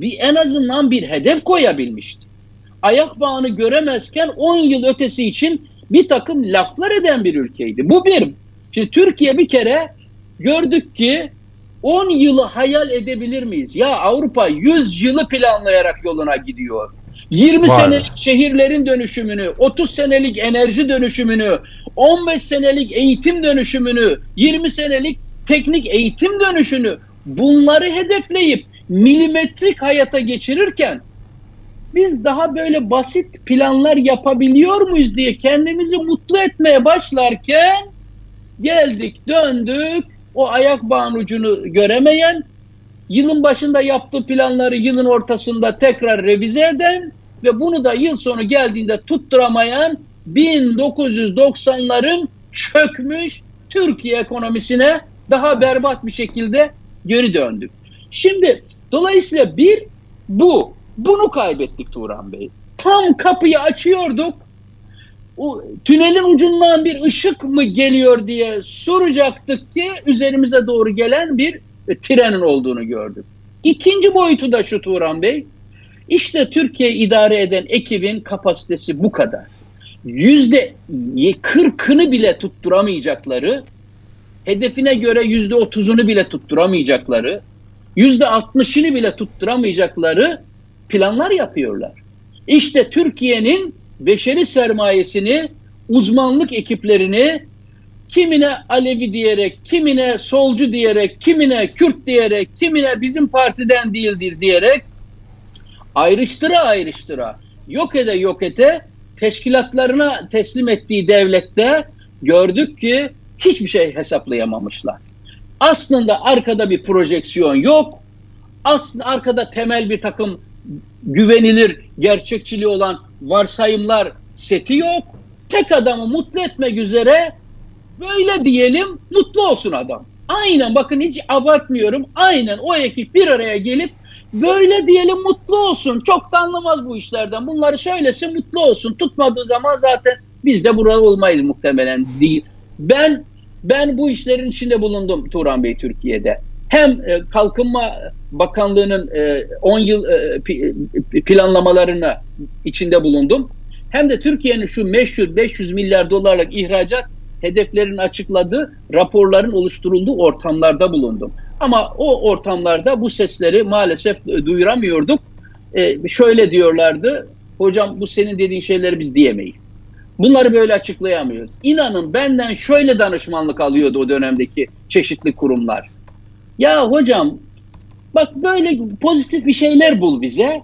bir en azından bir hedef koyabilmişti. Ayak bağını göremezken 10 yıl ötesi için bir takım laflar eden bir ülkeydi. Bu bir. Şimdi Türkiye bir kere gördük ki 10 yılı hayal edebilir miyiz? Ya Avrupa 100 yılı planlayarak yoluna gidiyor. 20 Var. senelik şehirlerin dönüşümünü, 30 senelik enerji dönüşümünü, 15 senelik eğitim dönüşümünü, 20 senelik teknik eğitim dönüşünü bunları hedefleyip milimetrik hayata geçirirken biz daha böyle basit planlar yapabiliyor muyuz diye kendimizi mutlu etmeye başlarken geldik döndük o ayak bağın ucunu göremeyen yılın başında yaptığı planları yılın ortasında tekrar revize eden ve bunu da yıl sonu geldiğinde tutturamayan 1990'ların çökmüş Türkiye ekonomisine daha berbat bir şekilde geri döndük. Şimdi dolayısıyla bir bu. Bunu kaybettik Turan Bey. Tam kapıyı açıyorduk. O tünelin ucundan bir ışık mı geliyor diye soracaktık ki üzerimize doğru gelen bir e, trenin olduğunu gördük. İkinci boyutu da şu Turan Bey. İşte Türkiye idare eden ekibin kapasitesi bu kadar. Yüzde kırkını bile tutturamayacakları, hedefine göre yüzde otuzunu bile tutturamayacakları, yüzde altmışını bile tutturamayacakları planlar yapıyorlar. İşte Türkiye'nin beşeri sermayesini, uzmanlık ekiplerini kimine Alevi diyerek, kimine solcu diyerek, kimine Kürt diyerek, kimine bizim partiden değildir diyerek ayrıştıra ayrıştıra, yok ede yok ete teşkilatlarına teslim ettiği devlette gördük ki hiçbir şey hesaplayamamışlar. Aslında arkada bir projeksiyon yok. Aslında arkada temel bir takım güvenilir, gerçekçiliği olan varsayımlar seti yok. Tek adamı mutlu etmek üzere böyle diyelim mutlu olsun adam. Aynen bakın hiç abartmıyorum. Aynen o ekip bir araya gelip böyle diyelim mutlu olsun. Çok da anlamaz bu işlerden. Bunları söylesin mutlu olsun. Tutmadığı zaman zaten biz de burada olmayız muhtemelen değil. Ben ben bu işlerin içinde bulundum Turan Bey Türkiye'de. Hem e, Kalkınma Bakanlığı'nın 10 e, yıl e, planlamalarını içinde bulundum. Hem de Türkiye'nin şu meşhur 500 milyar dolarlık ihracat hedeflerin açıkladığı raporların oluşturulduğu ortamlarda bulundum. Ama o ortamlarda bu sesleri maalesef duyuramıyorduk. Ee, şöyle diyorlardı, hocam bu senin dediğin şeyleri biz diyemeyiz. Bunları böyle açıklayamıyoruz. İnanın benden şöyle danışmanlık alıyordu o dönemdeki çeşitli kurumlar. Ya hocam bak böyle pozitif bir şeyler bul bize.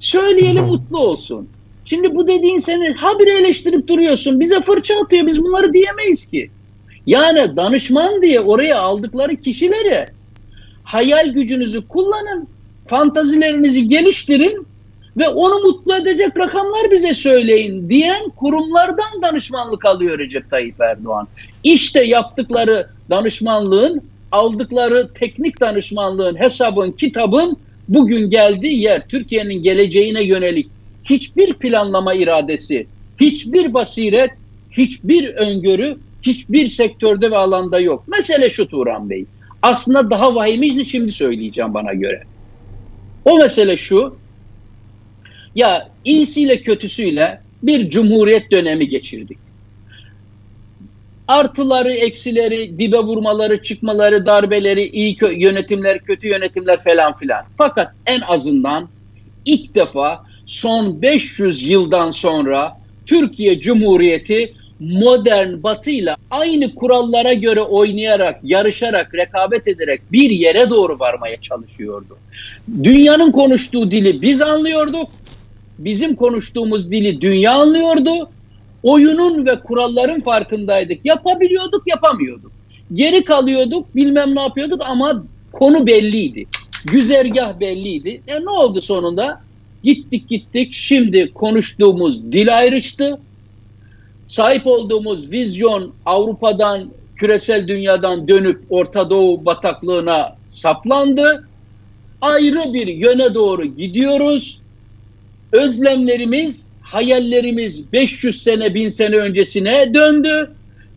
Söyleyelim mutlu olsun. Şimdi bu dediğin seni habire eleştirip duruyorsun. Bize fırça atıyor. Biz bunları diyemeyiz ki. Yani danışman diye oraya aldıkları kişilere hayal gücünüzü kullanın. Fantazilerinizi geliştirin ve onu mutlu edecek rakamlar bize söyleyin diyen kurumlardan danışmanlık alıyor Recep Tayyip Erdoğan. İşte yaptıkları danışmanlığın, aldıkları teknik danışmanlığın, hesabın, kitabın bugün geldiği yer Türkiye'nin geleceğine yönelik hiçbir planlama iradesi, hiçbir basiret, hiçbir öngörü, hiçbir sektörde ve alanda yok. Mesele şu Turan Bey. Aslında daha vahimini şimdi söyleyeceğim bana göre. O mesele şu. Ya iyisiyle kötüsüyle bir cumhuriyet dönemi geçirdik. Artıları, eksileri, dibe vurmaları, çıkmaları, darbeleri, iyi yönetimler, kötü yönetimler falan filan. Fakat en azından ilk defa son 500 yıldan sonra Türkiye Cumhuriyeti modern batıyla aynı kurallara göre oynayarak, yarışarak, rekabet ederek bir yere doğru varmaya çalışıyordu. Dünyanın konuştuğu dili biz anlıyorduk. Bizim konuştuğumuz dili dünya anlıyordu. Oyunun ve kuralların farkındaydık. Yapabiliyorduk, yapamıyorduk. Geri kalıyorduk, bilmem ne yapıyorduk ama konu belliydi. Güzergah belliydi. E ne oldu sonunda? Gittik gittik şimdi konuştuğumuz dil ayrıştı. Sahip olduğumuz vizyon Avrupa'dan, küresel dünyadan dönüp Orta Doğu bataklığına saplandı. Ayrı bir yöne doğru gidiyoruz. Özlemlerimiz, hayallerimiz 500 sene, 1000 sene öncesine döndü.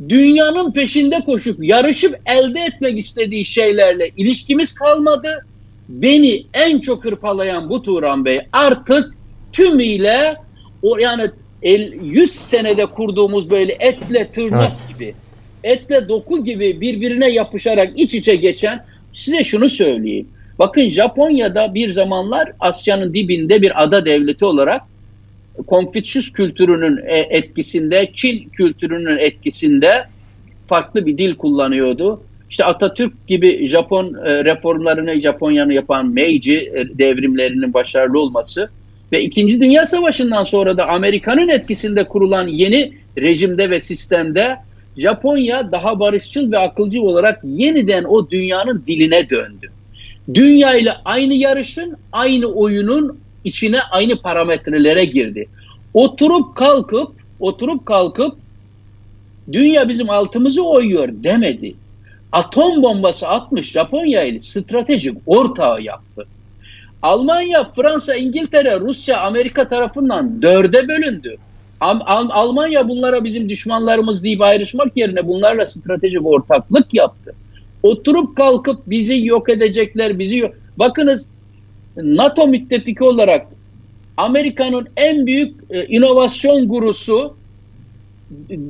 Dünyanın peşinde koşup yarışıp elde etmek istediği şeylerle ilişkimiz kalmadı beni en çok hırpalayan bu Turan Bey artık tümüyle o yani el, 100 senede kurduğumuz böyle etle tırnak evet. gibi etle doku gibi birbirine yapışarak iç içe geçen size şunu söyleyeyim. Bakın Japonya'da bir zamanlar Asya'nın dibinde bir ada devleti olarak Konfüçyüs kültürünün e, etkisinde, Çin kültürünün etkisinde farklı bir dil kullanıyordu. İşte Atatürk gibi Japon e, reformlarını Japonya'nın yapan Meiji e, devrimlerinin başarılı olması ve İkinci Dünya Savaşı'ndan sonra da Amerika'nın etkisinde kurulan yeni rejimde ve sistemde Japonya daha barışçıl ve akılcı olarak yeniden o dünyanın diline döndü. Dünya ile aynı yarışın, aynı oyunun içine aynı parametrelere girdi. Oturup kalkıp, oturup kalkıp dünya bizim altımızı oyuyor demedi. Atom bombası atmış Japonya ile stratejik ortağı yaptı. Almanya, Fransa, İngiltere, Rusya, Amerika tarafından dörde bölündü. Almanya bunlara bizim düşmanlarımız deyip ayrışmak yerine bunlarla stratejik ortaklık yaptı. Oturup kalkıp bizi yok edecekler, bizi yok. Bakınız NATO müttefiki olarak Amerika'nın en büyük e, inovasyon gurusu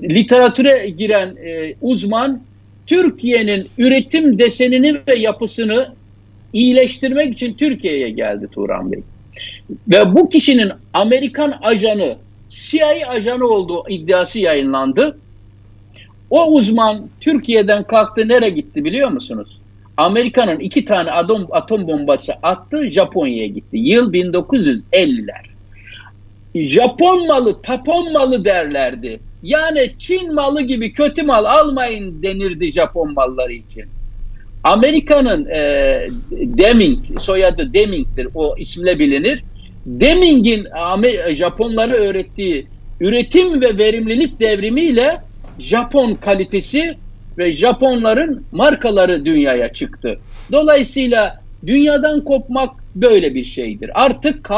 literatüre giren e, uzman Türkiye'nin üretim desenini ve yapısını iyileştirmek için Türkiye'ye geldi Turan Bey. Ve bu kişinin Amerikan ajanı CIA ajanı olduğu iddiası yayınlandı. O uzman Türkiye'den kalktı nereye gitti biliyor musunuz? Amerika'nın iki tane atom, atom bombası attı Japonya'ya gitti. Yıl 1950'ler. Japon malı, tapon malı derlerdi. Yani Çin malı gibi kötü mal almayın denirdi Japon malları için. Amerika'nın e, Deming, soyadı Deming'dir, o isimle bilinir. Deming'in Japonları öğrettiği üretim ve verimlilik devrimiyle Japon kalitesi ve Japonların markaları dünyaya çıktı. Dolayısıyla dünyadan kopmak böyle bir şeydir. Artık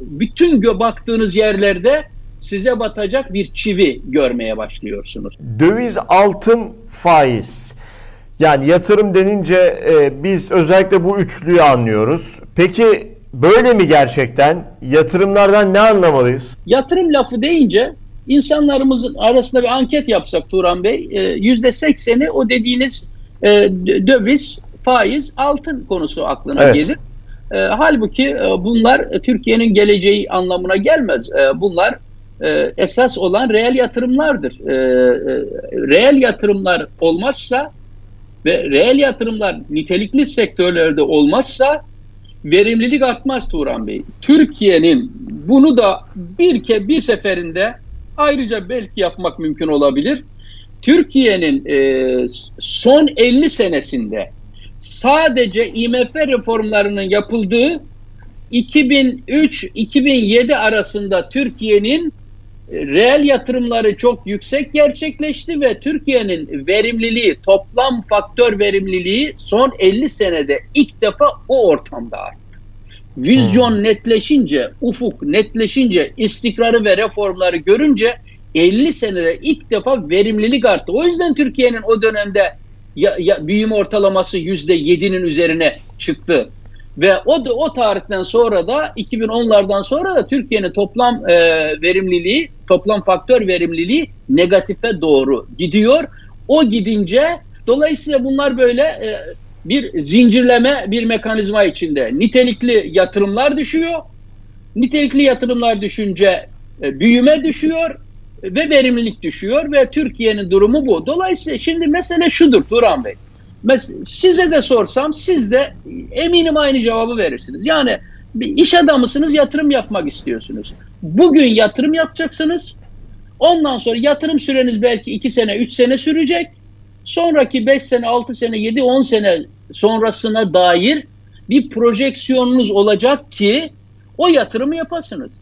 bütün gö baktığınız yerlerde size batacak bir çivi görmeye başlıyorsunuz. Döviz, altın, faiz. Yani yatırım denince e, biz özellikle bu üçlüyü anlıyoruz. Peki Böyle mi gerçekten? Yatırımlardan ne anlamalıyız? Yatırım lafı deyince insanlarımızın arasında bir anket yapsak Turan Bey, e, yüzde sekseni o dediğiniz e, döviz, faiz, altın konusu aklına evet. gelir. E, halbuki bunlar Türkiye'nin geleceği anlamına gelmez. Bunlar esas olan reel yatırımlardır. Reel yatırımlar olmazsa ve reel yatırımlar nitelikli sektörlerde olmazsa verimlilik artmaz Turan Bey. Türkiye'nin bunu da bir ke bir seferinde ayrıca belki yapmak mümkün olabilir. Türkiye'nin e, son 50 senesinde sadece IMF reformlarının yapıldığı 2003-2007 arasında Türkiye'nin reel yatırımları çok yüksek gerçekleşti ve Türkiye'nin verimliliği, toplam faktör verimliliği son 50 senede ilk defa o ortamda arttı. Vizyon hmm. netleşince, ufuk netleşince, istikrarı ve reformları görünce 50 senede ilk defa verimlilik arttı. O yüzden Türkiye'nin o dönemde ya, ya, büyüme ortalaması %7'nin üzerine çıktı. Ve o o tarihten sonra da 2010'lardan sonra da Türkiye'nin toplam e, verimliliği, toplam faktör verimliliği negatife doğru gidiyor. O gidince dolayısıyla bunlar böyle e, bir zincirleme bir mekanizma içinde. Nitelikli yatırımlar düşüyor. Nitelikli yatırımlar düşünce e, büyüme düşüyor ve verimlilik düşüyor ve Türkiye'nin durumu bu. Dolayısıyla şimdi mesele şudur Turan Bey. Size de sorsam siz de eminim aynı cevabı verirsiniz. Yani bir iş adamısınız yatırım yapmak istiyorsunuz. Bugün yatırım yapacaksınız. Ondan sonra yatırım süreniz belki 2 sene 3 sene sürecek. Sonraki 5 sene 6 sene 7 10 sene sonrasına dair bir projeksiyonunuz olacak ki o yatırımı yapasınız.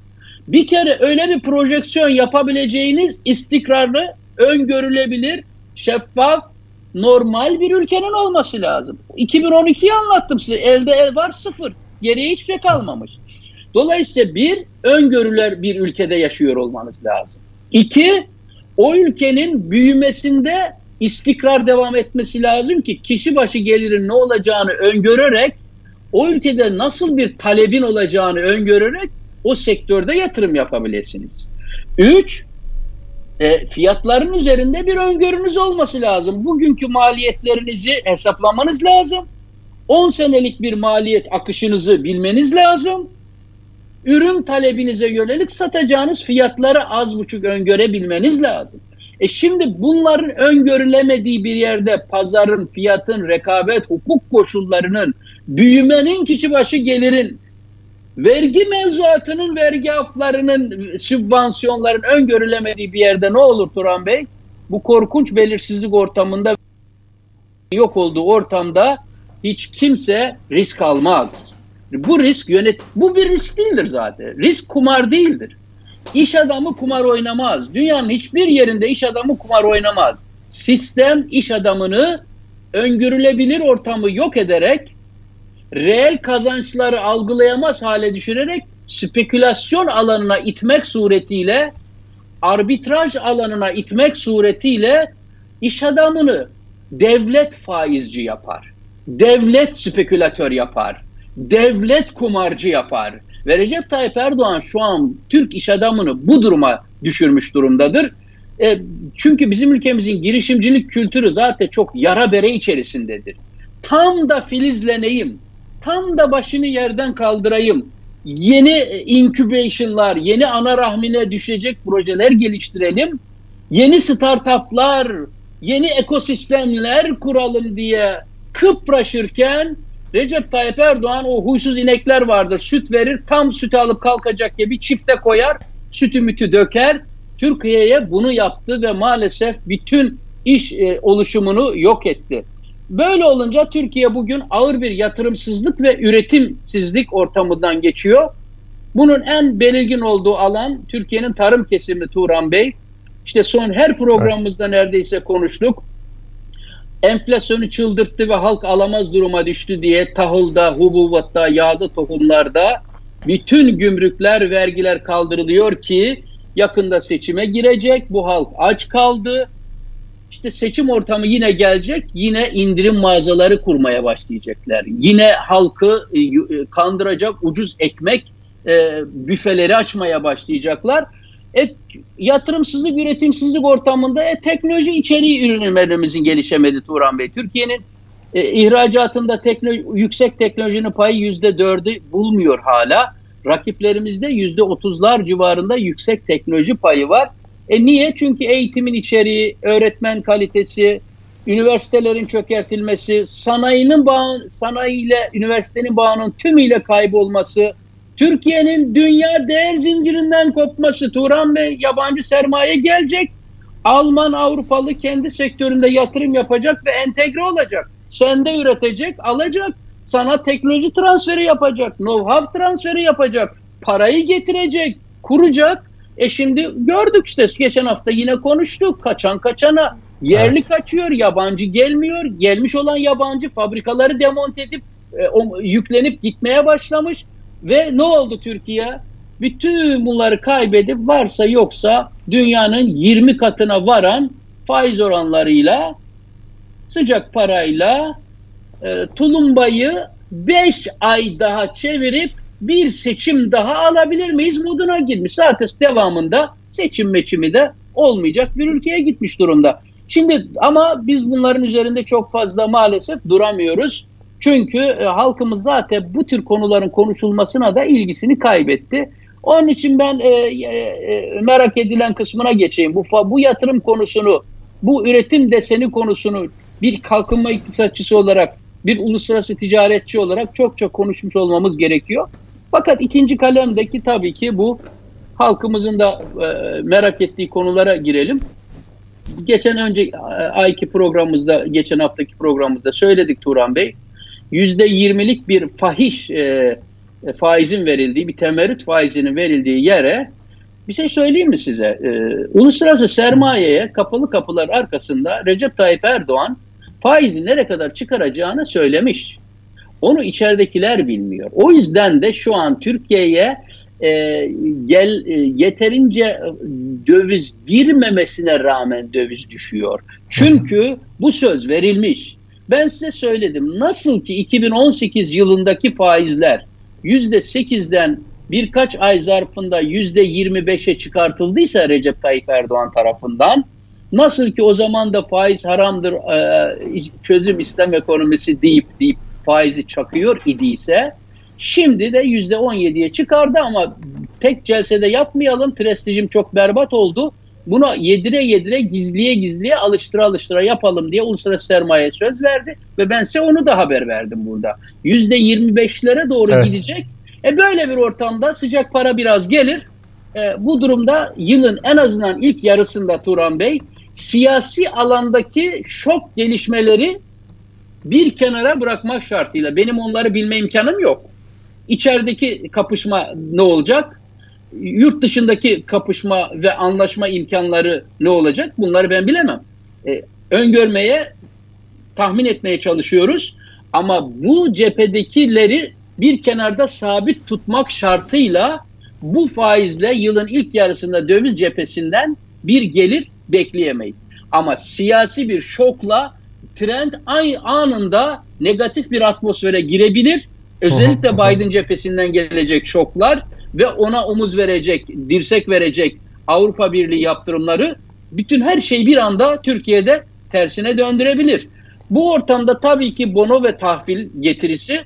Bir kere öyle bir projeksiyon yapabileceğiniz istikrarlı, öngörülebilir, şeffaf, normal bir ülkenin olması lazım. 2012'yi anlattım size. Elde el var sıfır. Geriye hiçbir şey kalmamış. Dolayısıyla bir, öngörüler bir ülkede yaşıyor olmanız lazım. İki, o ülkenin büyümesinde istikrar devam etmesi lazım ki kişi başı gelirin ne olacağını öngörerek o ülkede nasıl bir talebin olacağını öngörerek o sektörde yatırım yapabilirsiniz. Üç, e, fiyatların üzerinde bir öngörünüz olması lazım. Bugünkü maliyetlerinizi hesaplamanız lazım. 10 senelik bir maliyet akışınızı bilmeniz lazım. Ürün talebinize yönelik satacağınız fiyatları az buçuk öngörebilmeniz lazım. E şimdi bunların öngörülemediği bir yerde pazarın, fiyatın, rekabet, hukuk koşullarının, büyümenin, kişi başı gelirin, vergi mevzuatının, vergi aflarının, sübvansiyonların öngörülemediği bir yerde ne olur Turan Bey? Bu korkunç belirsizlik ortamında yok olduğu ortamda hiç kimse risk almaz. Bu risk yönet bu bir risk değildir zaten. Risk kumar değildir. İş adamı kumar oynamaz. Dünyanın hiçbir yerinde iş adamı kumar oynamaz. Sistem iş adamını öngörülebilir ortamı yok ederek reel kazançları algılayamaz hale düşürerek spekülasyon alanına itmek suretiyle arbitraj alanına itmek suretiyle iş adamını devlet faizci yapar. Devlet spekülatör yapar. Devlet kumarcı yapar. Ve Recep Tayyip Erdoğan şu an Türk iş adamını bu duruma düşürmüş durumdadır. E, çünkü bizim ülkemizin girişimcilik kültürü zaten çok yara bere içerisindedir. Tam da filizleneyim, tam da başını yerden kaldırayım, yeni incubation'lar, yeni ana rahmine düşecek projeler geliştirelim, yeni startuplar, yeni ekosistemler kuralım diye kıpraşırken Recep Tayyip Erdoğan o huysuz inekler vardır. Süt verir. Tam sütü alıp kalkacak gibi çifte koyar. Sütü mütü döker. Türkiye'ye bunu yaptı ve maalesef bütün iş e, oluşumunu yok etti. Böyle olunca Türkiye bugün ağır bir yatırımsızlık ve üretimsizlik ortamından geçiyor. Bunun en belirgin olduğu alan Türkiye'nin tarım kesimi Turan Bey. İşte son her programımızda neredeyse konuştuk enflasyonu çıldırttı ve halk alamaz duruma düştü diye tahılda, hububatta, yağda, tohumlarda bütün gümrükler, vergiler kaldırılıyor ki yakında seçime girecek. Bu halk aç kaldı. İşte seçim ortamı yine gelecek. Yine indirim mağazaları kurmaya başlayacaklar. Yine halkı e, e, kandıracak ucuz ekmek e, büfeleri açmaya başlayacaklar. E, yatırımsızlık, üretimsizlik ortamında e, teknoloji içeriği ürünlerimizin gelişemedi Turan Bey. Türkiye'nin e, ihracatında teknoloji, yüksek teknolojinin payı yüzde dördü bulmuyor hala. Rakiplerimizde yüzde otuzlar civarında yüksek teknoloji payı var. E niye? Çünkü eğitimin içeriği, öğretmen kalitesi, üniversitelerin çökertilmesi, sanayinin bağ, sanayiyle üniversitenin bağının tümüyle kaybolması, Türkiye'nin dünya değer zincirinden kopması Turan Bey yabancı sermaye gelecek. Alman, Avrupalı kendi sektöründe yatırım yapacak ve entegre olacak. Sende üretecek, alacak. Sana teknoloji transferi yapacak, know-how transferi yapacak, parayı getirecek, kuracak. E şimdi gördük işte geçen hafta yine konuştuk. Kaçan kaçana, yerli evet. kaçıyor, yabancı gelmiyor. Gelmiş olan yabancı fabrikaları demonte edip e, o, yüklenip gitmeye başlamış. Ve ne oldu Türkiye? Bütün bunları kaybedip varsa yoksa dünyanın 20 katına varan faiz oranlarıyla sıcak parayla e, tulumbayı 5 ay daha çevirip bir seçim daha alabilir miyiz moduna girmiş. Zaten devamında seçim meçimi de olmayacak bir ülkeye gitmiş durumda. Şimdi ama biz bunların üzerinde çok fazla maalesef duramıyoruz. Çünkü e, halkımız zaten bu tür konuların konuşulmasına da ilgisini kaybetti. Onun için ben e, e, e merak edilen kısmına geçeyim. Bu bu yatırım konusunu, bu üretim deseni konusunu bir kalkınma iktisatçısı olarak, bir uluslararası ticaretçi olarak çok çok konuşmuş olmamız gerekiyor. Fakat ikinci kalemdeki tabii ki bu halkımızın da e, merak ettiği konulara girelim. Geçen önce e, ayki programımızda, geçen haftaki programımızda söyledik Turan Bey yüzde yirmilik bir fahiş e, e, faizin verildiği, bir temerrüt faizinin verildiği yere bir şey söyleyeyim mi size? E, uluslararası sermayeye kapalı kapılar arkasında Recep Tayyip Erdoğan faizi nereye kadar çıkaracağını söylemiş. Onu içeridekiler bilmiyor. O yüzden de şu an Türkiye'ye e, gel e, yeterince döviz girmemesine rağmen döviz düşüyor. Çünkü bu söz verilmiş. Ben size söyledim. Nasıl ki 2018 yılındaki faizler %8'den birkaç ay zarfında %25'e çıkartıldıysa Recep Tayyip Erdoğan tarafından nasıl ki o zaman da faiz haramdır çözüm İslam ekonomisi deyip deyip faizi çakıyor idiyse şimdi de %17'ye çıkardı ama tek celsede yapmayalım prestijim çok berbat oldu Buna yedire yedire gizliye gizliye alıştıra alıştıra yapalım diye uluslararası sermaye söz verdi ve ben size onu da haber verdim burada. Yüzde 25'lere doğru evet. gidecek. E böyle bir ortamda sıcak para biraz gelir. E, bu durumda yılın en azından ilk yarısında Turan Bey siyasi alandaki şok gelişmeleri bir kenara bırakmak şartıyla benim onları bilme imkanım yok. İçerideki kapışma ne olacak? Yurt dışındaki kapışma ve anlaşma imkanları ne olacak? Bunları ben bilemem. E, öngörmeye, tahmin etmeye çalışıyoruz. Ama bu cephedekileri bir kenarda sabit tutmak şartıyla bu faizle yılın ilk yarısında döviz cephesinden bir gelir bekleyemeyiz. Ama siyasi bir şokla trend aynı anında negatif bir atmosfere girebilir. Özellikle Biden cephesinden gelecek şoklar ve ona omuz verecek, dirsek verecek Avrupa Birliği yaptırımları bütün her şeyi bir anda Türkiye'de tersine döndürebilir. Bu ortamda tabii ki bono ve tahvil getirisi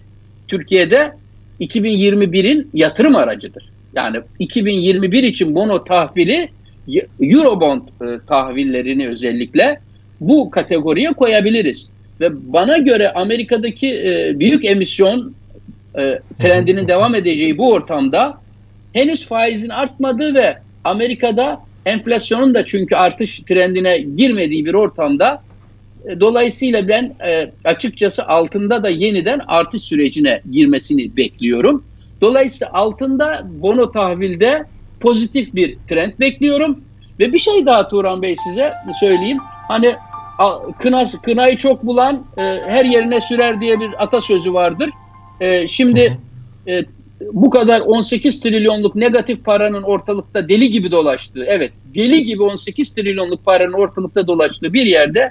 Türkiye'de 2021'in yatırım aracıdır. Yani 2021 için bono tahvili Eurobond e, tahvillerini özellikle bu kategoriye koyabiliriz. Ve bana göre Amerika'daki e, büyük emisyon e, trendinin devam edeceği bu ortamda henüz faizin artmadığı ve Amerika'da enflasyonun da çünkü artış trendine girmediği bir ortamda e, dolayısıyla ben e, açıkçası altında da yeniden artış sürecine girmesini bekliyorum. Dolayısıyla altında bono tahvilde pozitif bir trend bekliyorum. Ve bir şey daha Turan Bey size söyleyeyim. Hani kına, kınayı çok bulan e, her yerine sürer diye bir atasözü vardır. E, şimdi e, bu kadar 18 trilyonluk negatif paranın ortalıkta deli gibi dolaştığı, evet deli gibi 18 trilyonluk paranın ortalıkta dolaştığı bir yerde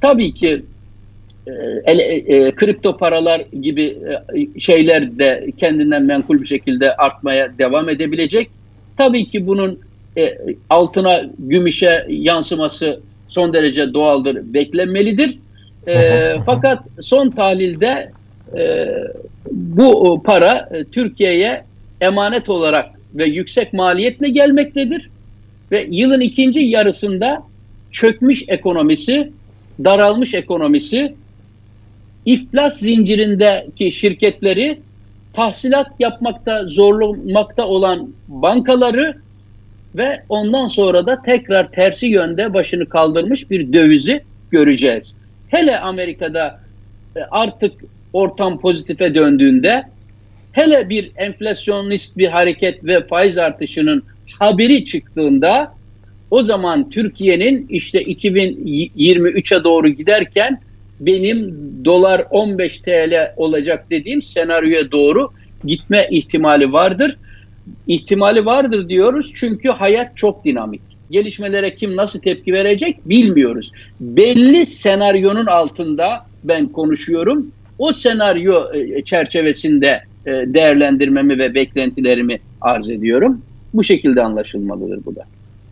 tabii ki e, ele, e, kripto paralar gibi e, şeyler de kendinden menkul bir şekilde artmaya devam edebilecek. Tabii ki bunun e, altına gümüşe yansıması son derece doğaldır, beklenmelidir. E, fakat son tahlilde e, bu para e, Türkiye'ye emanet olarak ve yüksek maliyetle gelmektedir. Ve yılın ikinci yarısında çökmüş ekonomisi, daralmış ekonomisi, iflas zincirindeki şirketleri tahsilat yapmakta zorlamakta olan bankaları ve ondan sonra da tekrar tersi yönde başını kaldırmış bir dövizi göreceğiz. Hele Amerika'da e, artık ortam pozitife döndüğünde hele bir enflasyonist bir hareket ve faiz artışının haberi çıktığında o zaman Türkiye'nin işte 2023'e doğru giderken benim dolar 15 TL olacak dediğim senaryoya doğru gitme ihtimali vardır. İhtimali vardır diyoruz çünkü hayat çok dinamik. Gelişmelere kim nasıl tepki verecek bilmiyoruz. Belli senaryonun altında ben konuşuyorum o senaryo e, çerçevesinde e, değerlendirmemi ve beklentilerimi arz ediyorum. Bu şekilde anlaşılmalıdır bu da.